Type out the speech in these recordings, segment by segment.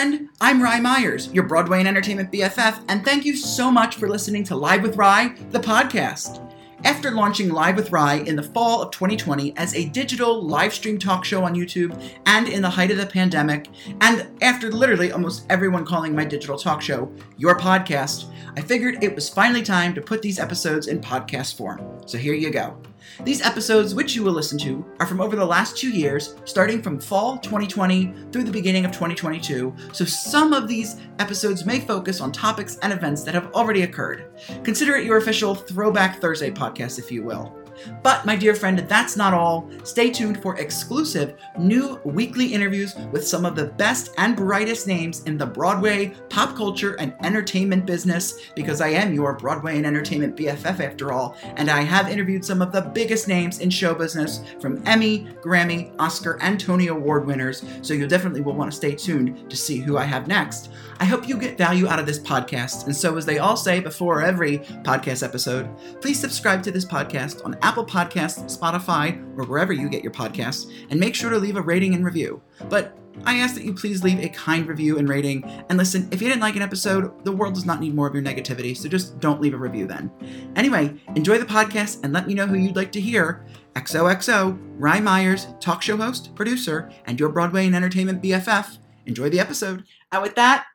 friend. I'm Rye Myers, your Broadway and Entertainment BFF, and thank you so much for listening to Live with Rye, the podcast. After launching Live with Rye in the fall of 2020 as a digital live stream talk show on YouTube and in the height of the pandemic, and after literally almost everyone calling my digital talk show your podcast, I figured it was finally time to put these episodes in podcast form. So here you go. These episodes, which you will listen to, are from over the last two years, starting from fall 2020 through the beginning of 2022, so some of these episodes may focus on topics and events that have already occurred. Consider it your official Throwback Thursday podcast, if you will. But, my dear friend, that's not all. Stay tuned for exclusive new weekly interviews with some of the best and brightest names in the Broadway, pop culture, and entertainment business, because I am your Broadway and entertainment BFF after all, and I have interviewed some of the biggest names in show business from Emmy, Grammy, Oscar, and Tony Award winners, so you definitely will want to stay tuned to see who I have next. I hope you get value out of this podcast, and so as they all say before every podcast episode, please subscribe to this podcast on Apple Apple Podcasts, Spotify, or wherever you get your podcasts, and make sure to leave a rating and review. But I ask that you please leave a kind review and rating. And listen, if you didn't like an episode, the world does not need more of your negativity, so just don't leave a review then. Anyway, enjoy the podcast and let me know who you'd like to hear. XOXO, Rye Myers, talk show host, producer, and your Broadway and entertainment BFF. Enjoy the episode. And with that,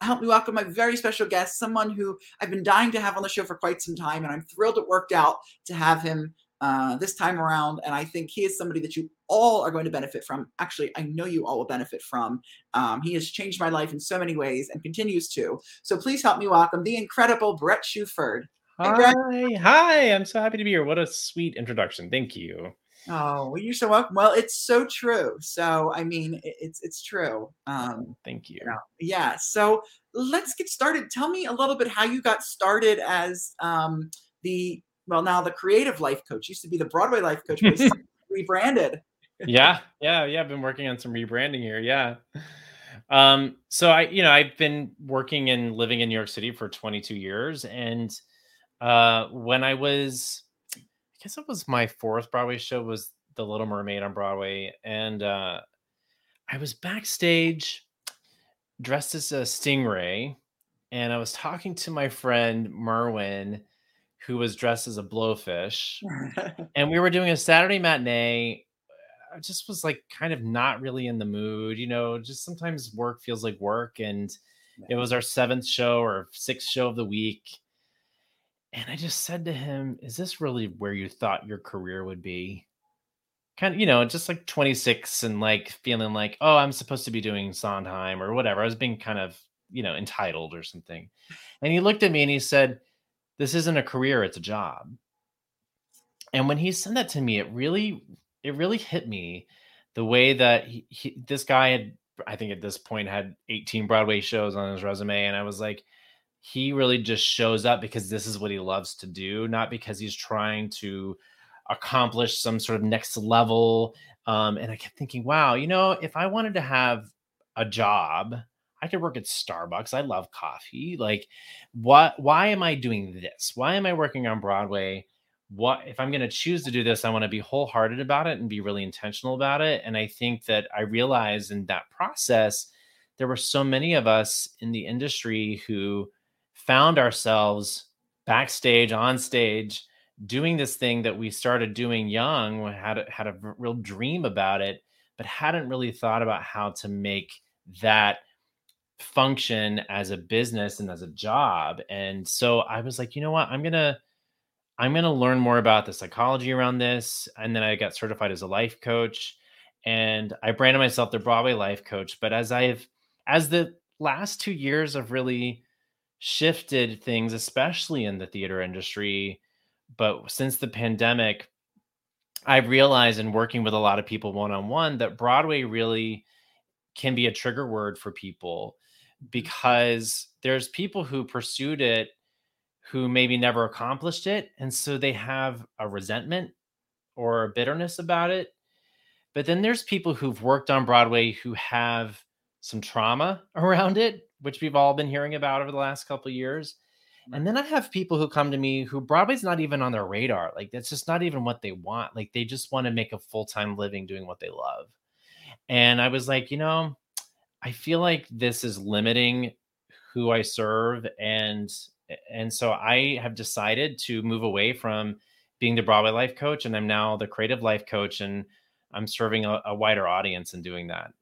help me welcome my very special guest, someone who I've been dying to have on the show for quite some time, and I'm thrilled it worked out to have him uh, this time around. And I think he is somebody that you all are going to benefit from. Actually, I know you all will benefit from. Um, he has changed my life in so many ways and continues to. So please help me welcome the incredible Bret Shuford. Hi, hi! I'm so happy to be here. What a sweet introduction. Thank you. Oh, well, you're so welcome. Well, it's so true. So, I mean, it's it's true. Um, Thank you. you know, yeah. So let's get started. Tell me a little bit how you got started as um, the well, now the creative life coach. Used to be the Broadway life coach, but rebranded. yeah, yeah, yeah. I've been working on some rebranding here. Yeah. Um, so I, you know, I've been working and living in New York City for 22 years, and uh, when I was guess it was my fourth Broadway show was The Little Mermaid on Broadway, and uh, I was backstage dressed as a stingray, and I was talking to my friend Merwin, who was dressed as a blowfish, and we were doing a Saturday matinee. I just was like kind of not really in the mood, you know. Just sometimes work feels like work, and it was our seventh show or sixth show of the week and I just said to him, Is this really where you thought your career would be? Kind of, you know, just like 26 and like feeling like, oh, I'm supposed to be doing Sondheim or whatever. I was being kind of, you know, entitled or something. And he looked at me and he said, This isn't a career, it's a job. And when he said that to me, it really, it really hit me the way that he, he, this guy had, I think at this point had 18 Broadway shows on his resume. And I was like, he really just shows up because this is what he loves to do, not because he's trying to accomplish some sort of next level. Um, and I kept thinking, wow, you know, if I wanted to have a job, I could work at Starbucks. I love coffee. Like, what? Why am I doing this? Why am I working on Broadway? What if I'm going to choose to do this? I want to be wholehearted about it and be really intentional about it. And I think that I realized in that process, there were so many of us in the industry who found ourselves backstage on stage doing this thing that we started doing young had a, had a real dream about it but hadn't really thought about how to make that function as a business and as a job. And so i was like you know what? I'm gonna i'm gonna learn more about the psychology around this. And then i got certified as a life coach and i branded myself the broadway life coach. But as i've as the last two years of really shifted things, especially in the theater industry. But since the pandemic, I've realized in working with a lot of people one on one that Broadway really can be a trigger word for people mm-hmm. because there's people who pursued it who maybe never accomplished it. And so they have a resentment or a bitterness about it. But then there's people who've worked on Broadway who have some trauma around it which we've all been hearing about over the last couple years. And then I have people who come to me who Broadway's not even on their radar. Like that's just not even what they want. Like they just want to make a full-time living doing what they love. And I was like, you know, I feel like this is limiting who I serve and and so I have decided to move away from being the Broadway life coach and I'm now the creative life coach and I'm serving a, a wider audience in doing that.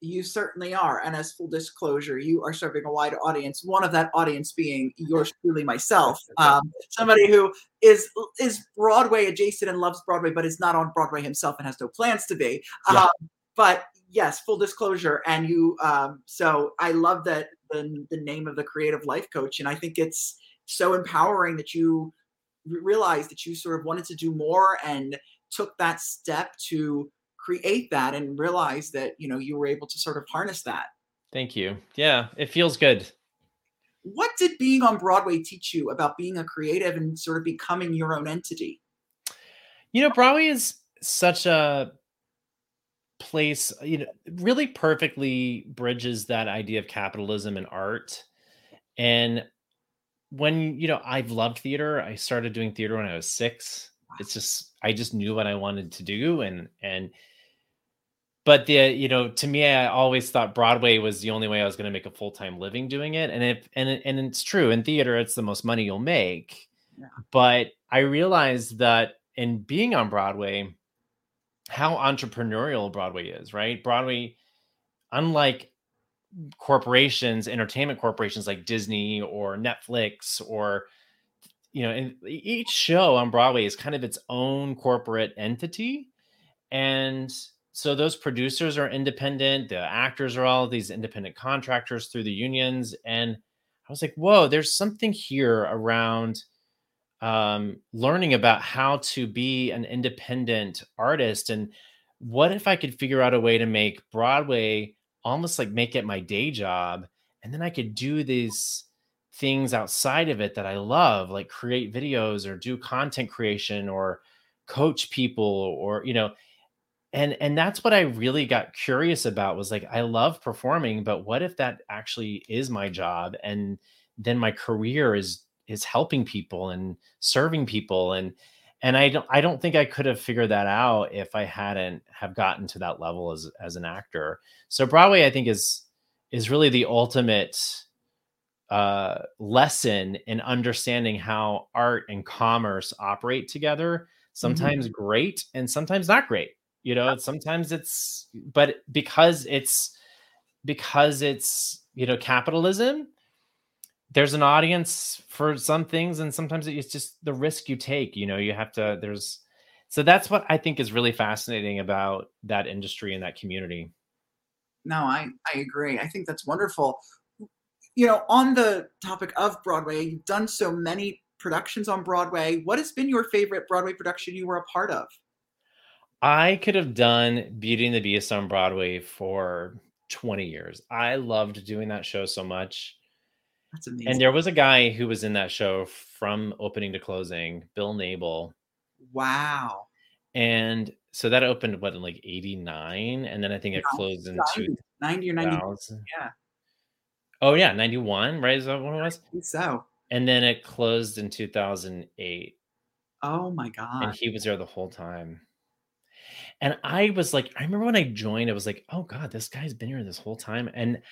You certainly are. And as full disclosure, you are serving a wide audience. One of that audience being yours truly, myself, um, somebody who is is Broadway adjacent and loves Broadway, but is not on Broadway himself and has no plans to be. Yeah. Um, but yes, full disclosure. And you, um, so I love that the the name of the creative life coach, and I think it's so empowering that you realized that you sort of wanted to do more and took that step to create that and realize that you know you were able to sort of harness that. Thank you. Yeah it feels good. What did being on broadway teach you about being a creative and sort of becoming your own entity? You know broadway is such a place you know really perfectly bridges that idea of capitalism and art. And when you know i've loved theater i started doing theater when i was six. It's just i just knew what i wanted to do and and but the you know to me i always thought broadway was the only way i was going to make a full-time living doing it and if and and it's true in theater it's the most money you'll make yeah. but i realized that in being on broadway how entrepreneurial broadway is right broadway unlike corporations entertainment corporations like disney or netflix or you know, and each show on Broadway is kind of its own corporate entity. And so those producers are independent, the actors are all these independent contractors through the unions. And I was like, whoa, there's something here around um, learning about how to be an independent artist. And what if I could figure out a way to make Broadway almost like make it my day job? And then I could do these things outside of it that I love, like create videos or do content creation or coach people or, you know, and and that's what I really got curious about was like I love performing, but what if that actually is my job and then my career is is helping people and serving people and and I don't I don't think I could have figured that out if I hadn't have gotten to that level as as an actor. So Broadway I think is is really the ultimate uh, lesson in understanding how art and commerce operate together. Sometimes mm-hmm. great and sometimes not great. You know, sometimes it's, but because it's, because it's, you know, capitalism, there's an audience for some things and sometimes it's just the risk you take you know you have to there's so that's what i think is really fascinating about that industry and that community no i i agree i think that's wonderful you know, on the topic of Broadway, you've done so many productions on Broadway. What has been your favorite Broadway production you were a part of? I could have done Beauty and the Beast on Broadway for 20 years. I loved doing that show so much. That's amazing. And there was a guy who was in that show from opening to closing, Bill Nabel. Wow. And so that opened what in like 89 and then I think it closed in 90 or 90. Yeah. Oh yeah, 91, right? Is that what it was? so. And then it closed in 2008. Oh my god. And he was there the whole time. And I was like, I remember when I joined, I was like, oh god, this guy's been here this whole time. And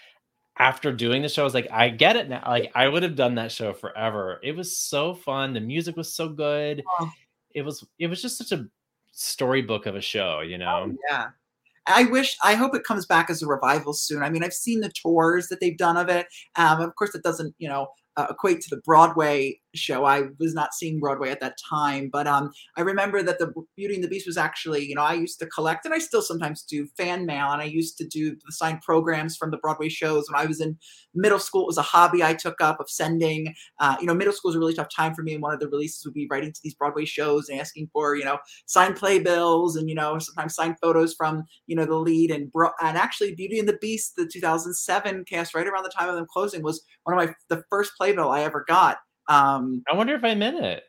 after doing the show, I was like, I get it now. Like I would have done that show forever. It was so fun. The music was so good. Oh. It was it was just such a storybook of a show, you oh, know. Oh, yeah. I wish, I hope it comes back as a revival soon. I mean, I've seen the tours that they've done of it. Um, of course, it doesn't, you know, uh, equate to the Broadway show. I was not seeing Broadway at that time, but um, I remember that the Beauty and the Beast was actually, you know, I used to collect, and I still sometimes do fan mail, and I used to do the signed programs from the Broadway shows when I was in middle school. It was a hobby I took up of sending. Uh, you know, middle school was a really tough time for me, and one of the releases would be writing to these Broadway shows and asking for, you know, signed playbills and you know sometimes signed photos from you know the lead and bro- and actually Beauty and the Beast, the 2007 cast, right around the time of them closing, was one of my the first playbill I ever got um, I wonder if I'm in it.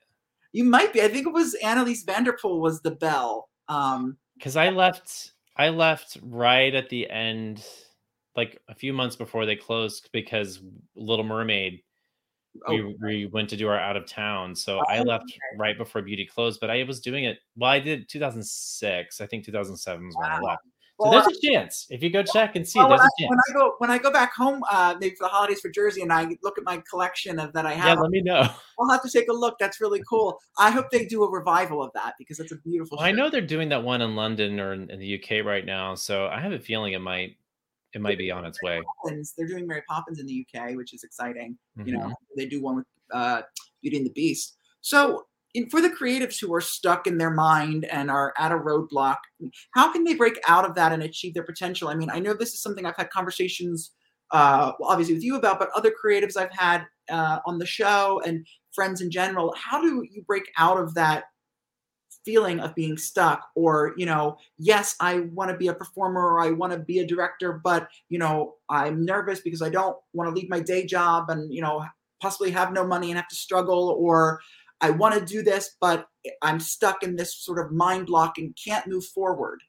You might be. I think it was Anneliese van der Pol was the Belle. Um, because I left. I left right at the end, like a few months before they closed, because Little Mermaid. Oh, we, we went to do our out of town, so oh, I left okay. right before Beauty closed. But I was doing it. Well, I did 2006. I think 2007 was when I left. So well, there's a chance if you go check and see. Well, there's a chance. when I go when I go back home, uh, maybe for the holidays for Jersey, and I look at my collection of that I have. Yeah, let me know. I'll have to take a look. That's really cool. I hope they do a revival of that because it's a beautiful. Well, I know they're doing that one in London or in, in, the UK right now, so I have a feeling it might it might be on its way. Poppins. They're doing Mary Poppins in the UK, which is exciting. Mm-hmm. You know, mm-hmm. they do one with uh, Beauty and the Beast. So in, for the creatives who are stuck in their mind and are at a roadblock, how can they break out of that and achieve their potential? I mean, I know this is something I've had conversations, uh, obviously with you about, but other creatives I've had uh, on the show and friends in general. How do you break out of that feeling of being stuck? Or, you know, yes, I want to be a performer or I want to be a director, but, you know, I'm nervous because I don't want to leave my day job and, you know, possibly have no money and have to struggle or I want to do this, but I'm stuck in this sort of mind block and can't move forward?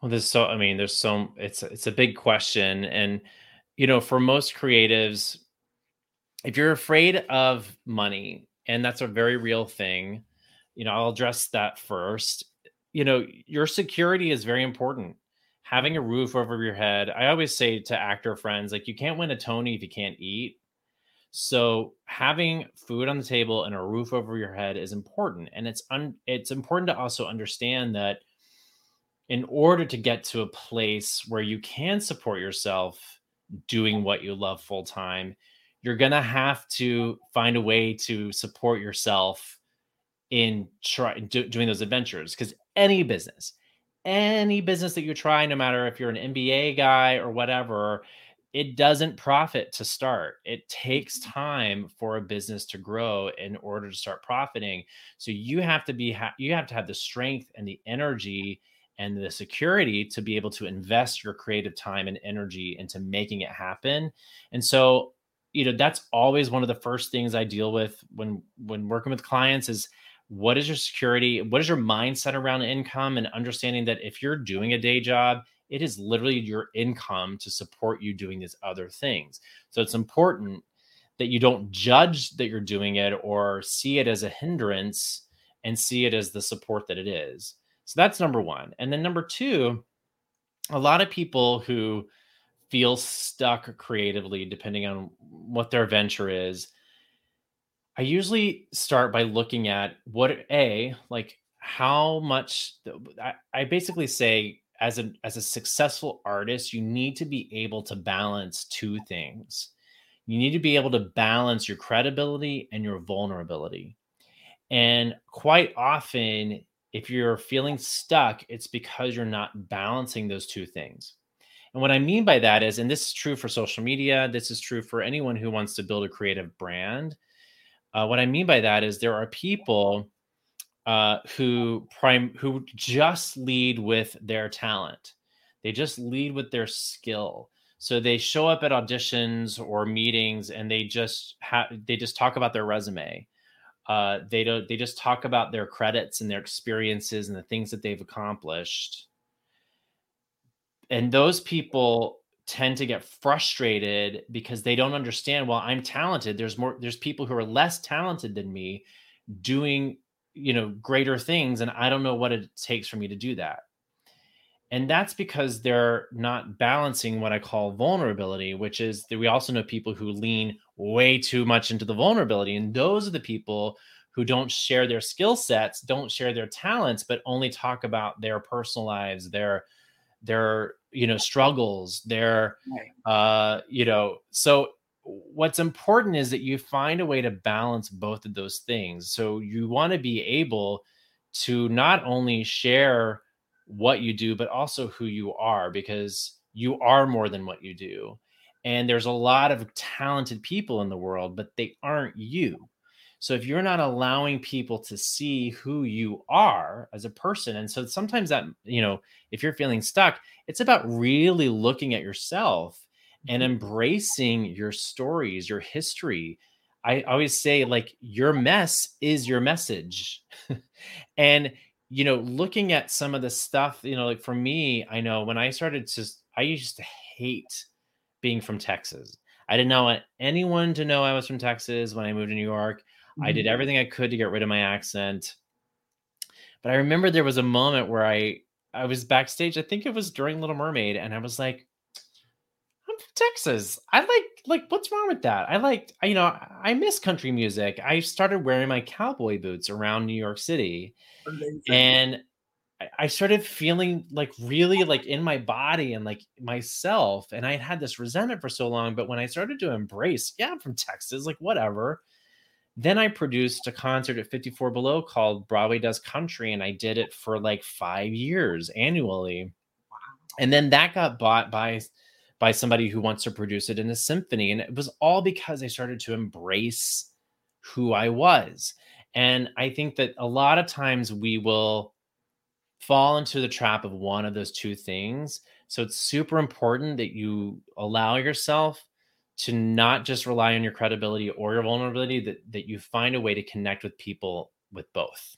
Well, there's so I mean, there's so it's it's a big question, and you know, for most creatives, if you're afraid of money, and that's a very real thing, you know, I'll address that first. You know, your security is very important. Having a roof over your head. I always say to actor friends, like, you can't win a Tony if you can't eat. So having food on the table and a roof over your head is important, and it's un- it's important to also understand that in order to get to a place where you can support yourself doing what you love full time, you're gonna have to find a way to support yourself in try do, doing those adventures because any business any business that you try no matter if you're an mba guy or whatever it doesn't profit to start. It takes mm-hmm. time for a business to grow in order to start profiting. So you have to be ha- you have to have the strength and the energy and the security to be able to invest your creative time and energy into making it happen. And so, you know, that's always one of the first things I deal with when when working with clients is what is your security? What is your mindset around income and understanding that if you're doing a day job it is literally your income to support you doing these other things. So it's important that you don't judge that you're doing it or see it as a hindrance and see it as the support that it is. So that's number one. And then number two, a lot of people who feel stuck creatively, depending on what their venture is, I usually start by looking at what A, like how much I, basically say as a as a successful artist, you need to be able to balance two things. You need to be able to balance your credibility and your vulnerability. And quite often, if you're feeling stuck, it's because you're not balancing those two things. And what I mean by that is, and this is true for social media, this is true for anyone who wants to build a creative brand. Uh, what I mean by that is there are people uh, who prime who just lead with their talent. They just lead with their skill. So they show up at auditions or meetings and they just have they just talk about their resume. Uh, they don't they just talk about their credits and their experiences and the things that they've accomplished. And those people tend to get frustrated because they don't understand well i'm talented there's more there's people who are less talented than me doing you know greater things and i don't know what it takes for me to do that. And that's because they're not balancing what i call vulnerability which is that we also know people who lean way too much into the vulnerability and those are the people who don't share their skill sets don't share their talents but only talk about their personal lives their their you know struggles their uh you know so what's important is that you find a way to balance both of those things. So you want to be able to not only share what you do, but also who you are, because you are more than what you do. And there's a lot of talented people in the world, but they aren't you. So if you're not allowing people to see who you are as a person, and so sometimes that, you know, if you're feeling stuck, it's about really looking at yourself and mm-hmm. embracing your stories, your history. I always say, like, your mess is your message. and, you know, looking at some of the stuff, you know, like for me, I know when I started to, I used to hate being from Texas. I didn't want anyone to know I was from Texas when I moved to New York. Mm-hmm. I did mm-hmm. everything I could to get rid of my accent. But I remember there was a moment where I I was backstage. I think it was during Little Mermaid, and I was like, "I'm from Texas. I like like what's wrong with that? I like you know I miss country music. I started wearing my cowboy boots around New York City, Amazing. and I- I started feeling like really like in my body and like myself. And I had had this resentment for so long, but when I started to embrace, yeah, I'm from Texas, like whatever. Then I produced a concert at 54 Below called Broadway Does Country, and I did it for like five years annually. And then that got bought by by somebody who wants to produce it in a symphony. And it was all because I started to embrace who I was. And I think that a lot of times we will fall into the trap of one of those two things. So it's super important that you allow yourself to not just rely on your credibility or your vulnerability, that, that you find a way to connect with people with both.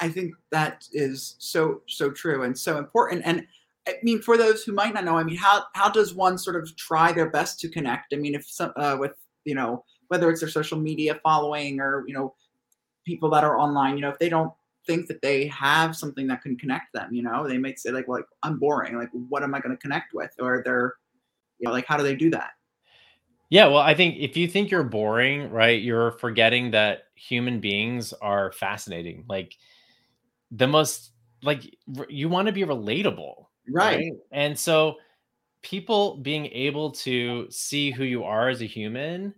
I think that is so so true and so important. And I mean, for those who might not know, I mean, how how does one sort of try their best to connect? I mean, if some uh, with you know whether it's their social media following or you know people that are online, you know, if they don't think that they have something that can connect them, you know, they might say like, well, like I'm boring. Like, what am I going to connect with? Or they're, you know, like how do they do that? Yeah, well, I think if you think you're boring, right, you're forgetting that human beings are fascinating. Like the most, like you want to be relatable, Right. right? And so people being able to see who you are as a human,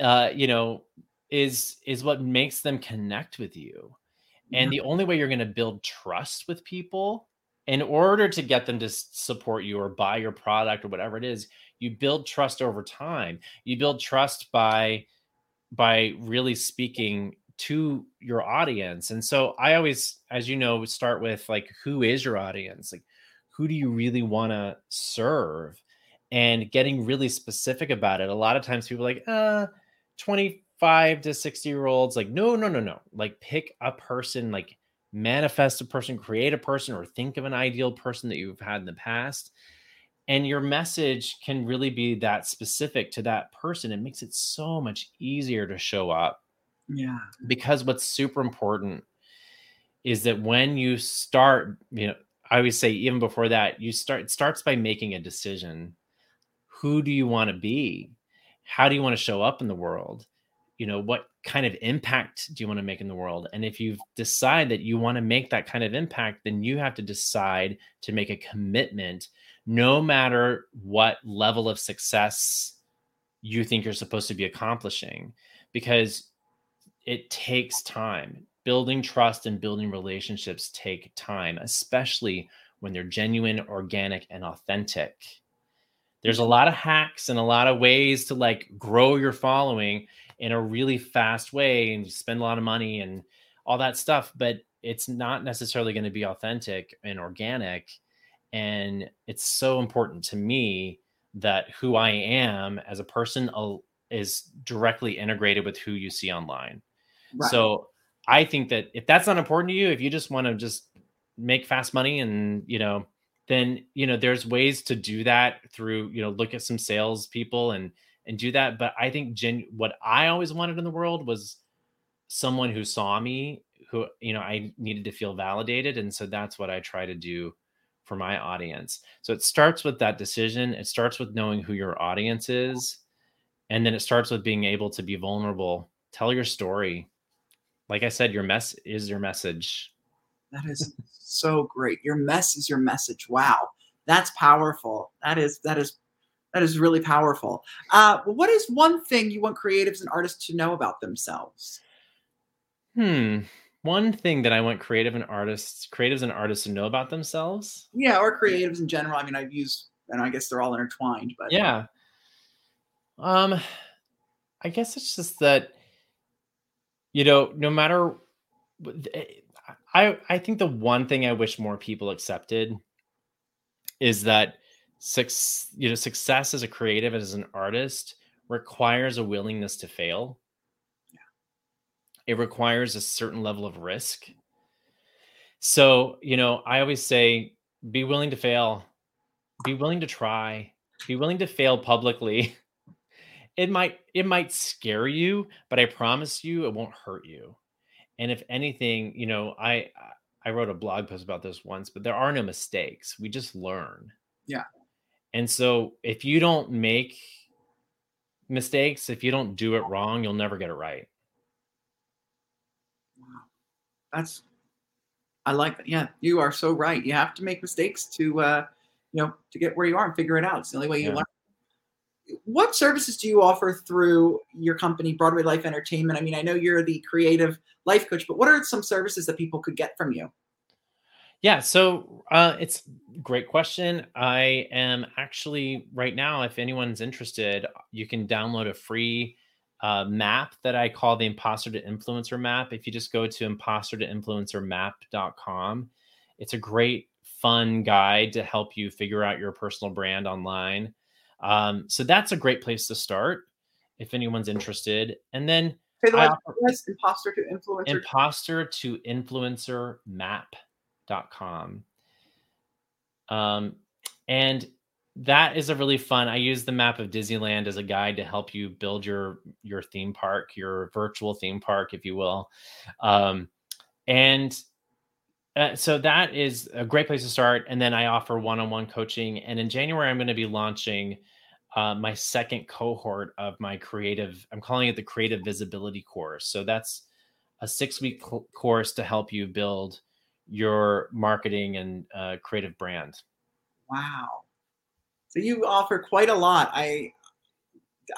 uh, you know, is is what makes them connect with you. And the only way you're going to build trust with people in order to get them to support you or buy your product or whatever it is, you build trust over time. You build trust by by really speaking to your audience. And so I always as you know start with like who is your audience? Like who do you really want to serve? And getting really specific about it. A lot of times people are like, uh 25 to 60 year olds like no no no no like pick a person like manifest a person create a person or think of an ideal person that you've had in the past and your message can really be that specific to that person it makes it so much easier to show up Yeah. because what's super important is that when you start you know i always say even before that you start it starts by making a decision. Who do you want to be? How do you want to show up in the world? You know what kind of impact do you want to make in the world? And if you decide that you want to make that kind of impact then you have to decide to make a commitment no matter what level of success you think you're supposed to be accomplishing because it takes time building trust and building relationships take time especially when they're genuine organic and authentic. There's a mm-hmm. lot of hacks and a lot of ways to like grow your following in a really fast way and spend a lot of money and all that stuff but it's not necessarily going to be authentic and organic. And it's so important to me that who i am as a person is directly integrated with who you see online. Right. so I think that if that's not important to you, if you just want to just make fast money and you know, then you know there's ways to do that through you know look at some sales people and and do that. But I think gen what I always wanted in the world was someone who saw me, who you know I needed to feel validated, and so that's what I try to do for my audience. So it starts with that decision. It starts with knowing who your audience is, and then it starts with being able to be vulnerable. Tell your story like I said, your mess is your message. That is so great. Your mess is your message. Wow, that's powerful. That is that is that is really powerful. Uh, what is one thing you want creatives and artists to know about themselves? Hmm. One thing that I want creative and artists, creatives and artists to know about themselves. Yeah, or creatives in general. I mean, I've used, and I guess they're all intertwined. But Yeah. Um, I guess it's just that, you know, no matter eh, I I think the one thing I wish more people accepted is that six, you know, success as a creative as an artist requires a willingness to fail. It requires a certain level of risk. So, you know, I always say be willing to fail, be willing to try, be willing to fail publicly. It might it might scare you, but I promise you it won't hurt you. And if anything, you know, I I wrote a blog post about this once, but there are no mistakes. We just learn. Yeah. And so if you don't make mistakes, if you don't do it wrong, you'll never get it right. Wow. That's I like that. Yeah, you are so right. You have to make mistakes to uh, you know, to get where you are and figure it out. It's the only way you Yeah. learn. What services do you offer through your company, Broadway Life Entertainment? I mean, I know you're the creative life coach, but what are some services that people could get from you? Yeah, so uh, it's a great question. I am actually right now, if anyone's interested, you can download a free uh, map that I call the Imposter to Influencer map. If you just go to imposter to influencer map.com, it's a great, fun guide to help you figure out your personal brand online. Um, so that's a great place to start if anyone's interested. And then the I last offer- imposter to influencer. imposter to influencer map.com um and that is a really fun i use the map of disneyland as a guide to help you build your your theme park your virtual theme park if you will um and uh, so that is a great place to start and then i offer one-on-one coaching and in january i'm going to be launching uh, my second cohort of my creative i'm calling it the creative visibility course so that's a six week co- course to help you build your marketing and uh, creative brand. Wow. So you offer quite a lot. I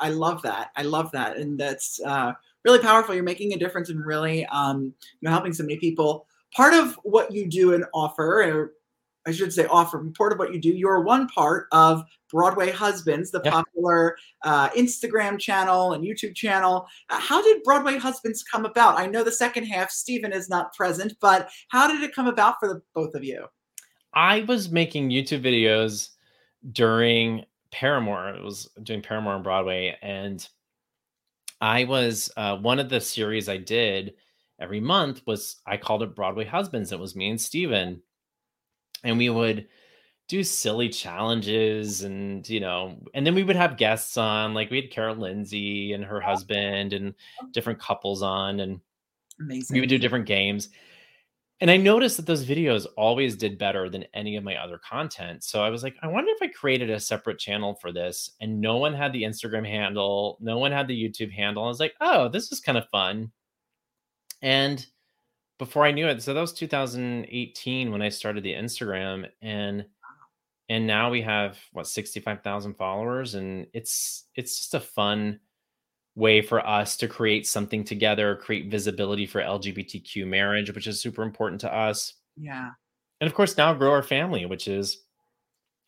I love that. I love that, and that's uh, really powerful. You're making a difference and really um, you know helping so many people. Part of what you do and offer, or I should say offer, part of what you do, you're one part of Broadway Husbands, the Yeah. popular uh, Instagram channel and YouTube channel. Uh, How did Broadway Husbands come about? I know the second half, Stephen is not present, but how did it come about for the both of you? I was making YouTube videos during Paramour. It was doing Paramour on Broadway, and I was uh, one of the series I did every month was I called it Broadway Husbands. It was me and Steven. and we would do silly challenges and you know and then we would have guests on like we had Kara Lindsay and her oh. husband and oh. different couples on and Amazing. we would do different games. And i noticed that those videos always did better than any of my other content. So i was like i wonder if i created a separate channel for this? And no one had the instagram handle no one had the youtube handle. I was like oh this is kind of fun and before i knew it so that was 2018 when i started the instagram and and now we have what 65,000 followers and it's it's just a fun way for us to create something together create visibility for lgbtq marriage which is super important to us yeah. and of course now grow our family which is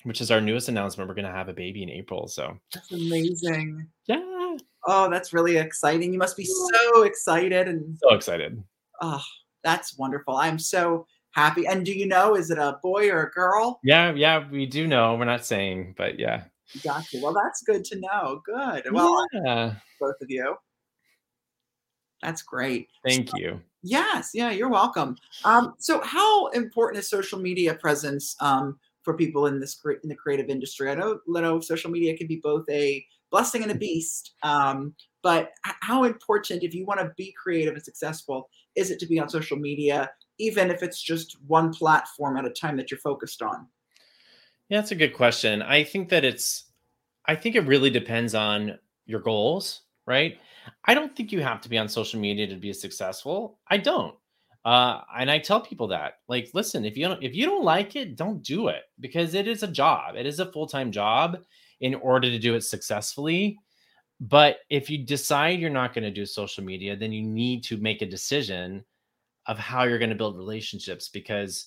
which is our newest announcement we're going to have a baby in april so That's amazing. yeah Oh, that's really exciting. You must be so excited and so excited oh, that's wonderful. I'm so happy. And do you know, is it a boy or a girl? yeah yeah we do know we're not saying but yeah Gotcha. Well, that's good to know. Good. Well, yeah. both of you. That's great. thank you Yes. Yeah, you're welcome. Um, so, how important is social media presence um, for people in this cre- in the creative industry? I know, know social media can be both a blessing and a beast, um, but how important, if you want to be creative and successful, is it to be on social media, even if it's just one platform at a time that you're focused on? Yeah, that's a good question. I think that it's, I think it really depends on your goals, right? I don't think you have to be on social media to be successful. I don't. Uh, and I tell people that, like, listen, if you don't, if you don't like it, don't do it because it is a job. It is a full time job in order to do it successfully. But if you decide you're not going to do social media, then you need to make a decision of how you're going to build relationships because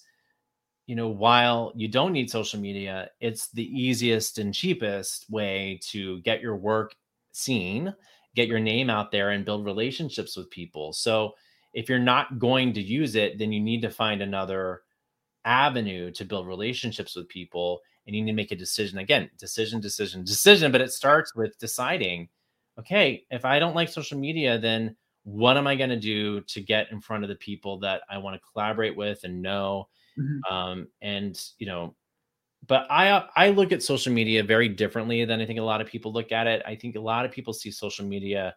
you know, while you don't need social media, it's the easiest and cheapest way to get your work seen, get your name out there, and build relationships with people. So, if you're not going to use it, then you need to find another avenue to build relationships with people. And you need to make a decision again, decision, decision, decision. But it starts with deciding okay, if I don't like social media, then what am I going to do to get in front of the people that I want to collaborate with and know? Mhm. um and you know but i i look at social media very differently than i think a lot of people look at it i think a lot of people see social media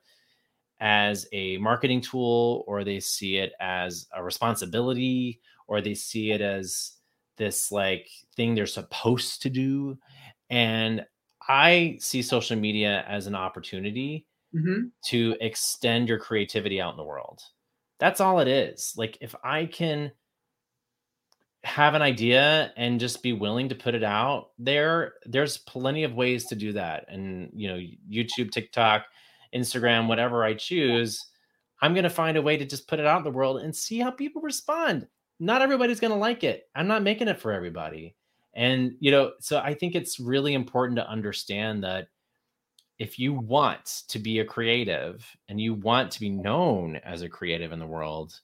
as a marketing tool or they see it as a responsibility or they see it as this like thing they're supposed to do. And I see social media as an opportunity Mm-hmm. to extend your creativity out in the world. That's all it is. Like if I can have an idea and just be willing to put it out there, there's plenty of ways to do that. And you know, YouTube, TikTok, Instagram, whatever I choose, I'm going to find a way to just put it out in the world and see how people respond. Not everybody's going to like it. I'm not making it for everybody. And you know, so I think it's really important to understand that if you want to be a creative and you want to be known as a creative in the world,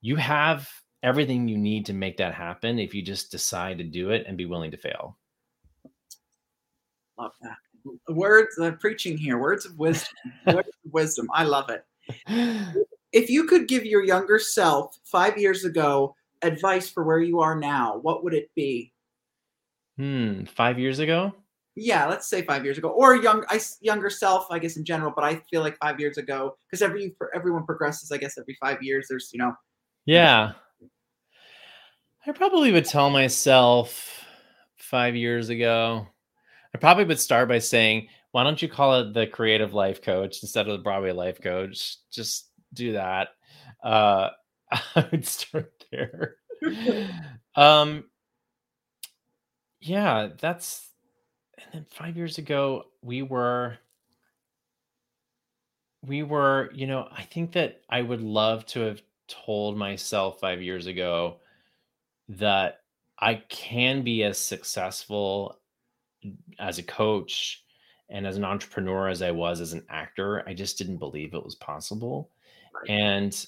you have everything you need to make that happen if you just decide to do it and be willing to fail. Love that. Words of preaching here, words of wisdom. words of wisdom. I love it. If you could give your younger self five years ago advice for where you are now, what would it be? Hmm, 5 years ago? Yeah, let's say five years ago, or young, I, younger self, I guess in general. But I feel like five years ago, because every everyone progresses. I guess every five years, there's you know, Yeah. I probably would tell myself 5 years ago. I probably would start by saying, why don't you call it the creative life coach instead of the Broadway life coach? Just do that. Uh, I would start there. um, yeah, that's, and then five years ago, we were, we were, you know, I think that I would love to have told myself five years ago that I can be as successful as a coach and as an entrepreneur as I was as an actor. I just didn't believe it was possible. And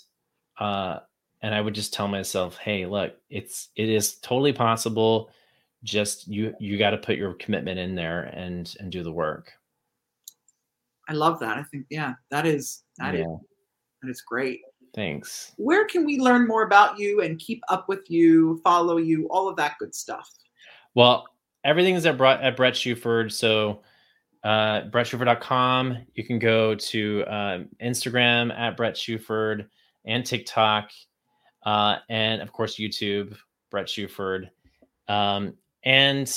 uh and I would just tell myself, "Hey, look, it's it is totally possible. Just you you got to put your commitment in there and and do the work." I love that. I think yeah, that is that is Yeah, that is great. thanks. Where can we learn more about you and keep up with you, follow you, all of that good stuff? Well, everything's at Bret, at Bret Shuford. So, uh, BretShuford.com. You can go to um, Instagram at Bret Shuford and TikTok, uh, and of course YouTube, Bret Shuford. Um, and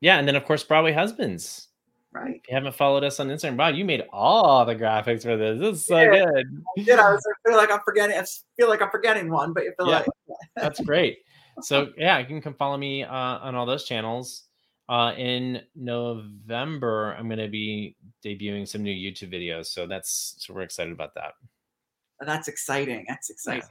yeah, and then of course Broadway Husbands. Right. If you haven't followed us on Instagram, wow, you made all the graphics for this. This is so Yeah. good. I did. I was I feel like I'm forgetting. I feel like I'm forgetting one, but you feel Yeah. like That's great. So yeah, you can come follow me uh, on all those channels. Uh, in November, I'm going to be debuting some new YouTube videos. So that's so we're excited about that. that's exciting. That's exciting.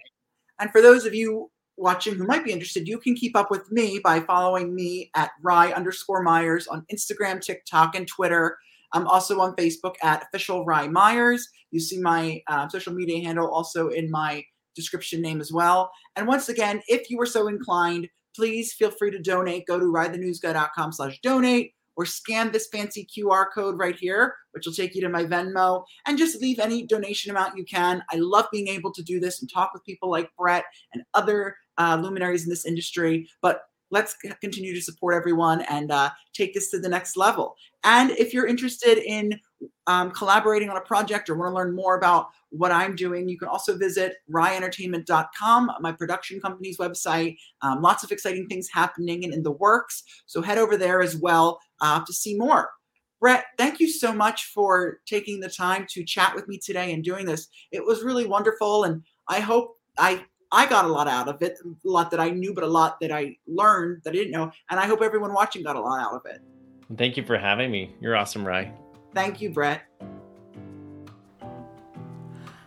And for those of you watching who might be interested, you can keep up with me by following me at Rye underscore Myers on Instagram, TikTok, and Twitter. I'm also on Facebook at official Rye Myers. You see my uh, social media handle also in my description name as well. And once again, if you were so inclined, please feel free to donate. Go to ridethenewsguy.com slash donate or scan this fancy QR code right here, which will take you to my Venmo, and just leave any donation amount you can. I love being able to do this and talk with people like Bret and other uh, luminaries in this industry. But let's continue to support everyone and uh, take this to the next level. And if you're interested in um, collaborating on a project or want to learn more about what I'm doing, you can also visit ryentertainment.com, my production company's website. Um, lots of exciting things happening and in the works. So head over there as well uh, to see more. Bret, thank you so much for taking the time to chat with me today and doing this. It was really wonderful, and I hope I I got a lot out of it, a lot that I knew, but a lot that I learned that I didn't know, and I hope everyone watching got a lot out of it. Thank you for having me. You're awesome, Rye. Thank you, Bret.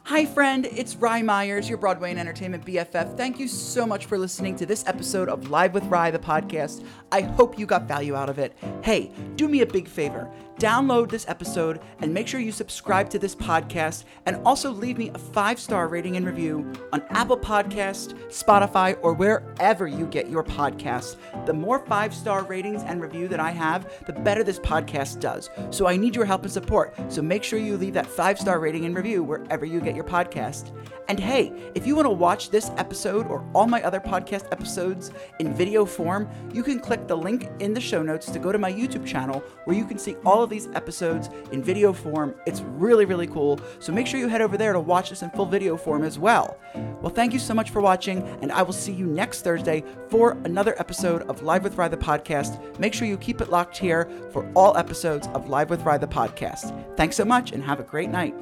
Hi, friend. It's Rye Myers, your Broadway and Entertainment BFF. Thank you so much for listening to this episode of Live with Rye, the podcast. I hope you got value out of it. Hey, do me a big favor. Download this episode and make sure you subscribe to this podcast and also leave me a five star rating and review on Apple Podcast, Spotify, or wherever you get your podcasts. The more five star ratings and review that I have, the better this podcast does. So I need your help and support. So make sure you leave that five star rating and review wherever you get get your podcast. And hey, if you want to watch this episode or all my other podcast episodes in video form, you can click the link in the show notes to go to my YouTube channel where you can see all of these episodes in video form. It's really, really cool. So make sure you head over there to watch this in full video form as well. Well, thank you so much for watching, and I will see you next Thursday for another episode of Live with Rye the podcast. Make sure you keep it locked here for all episodes of Live with Rye the podcast. Thanks so much, and have a great night.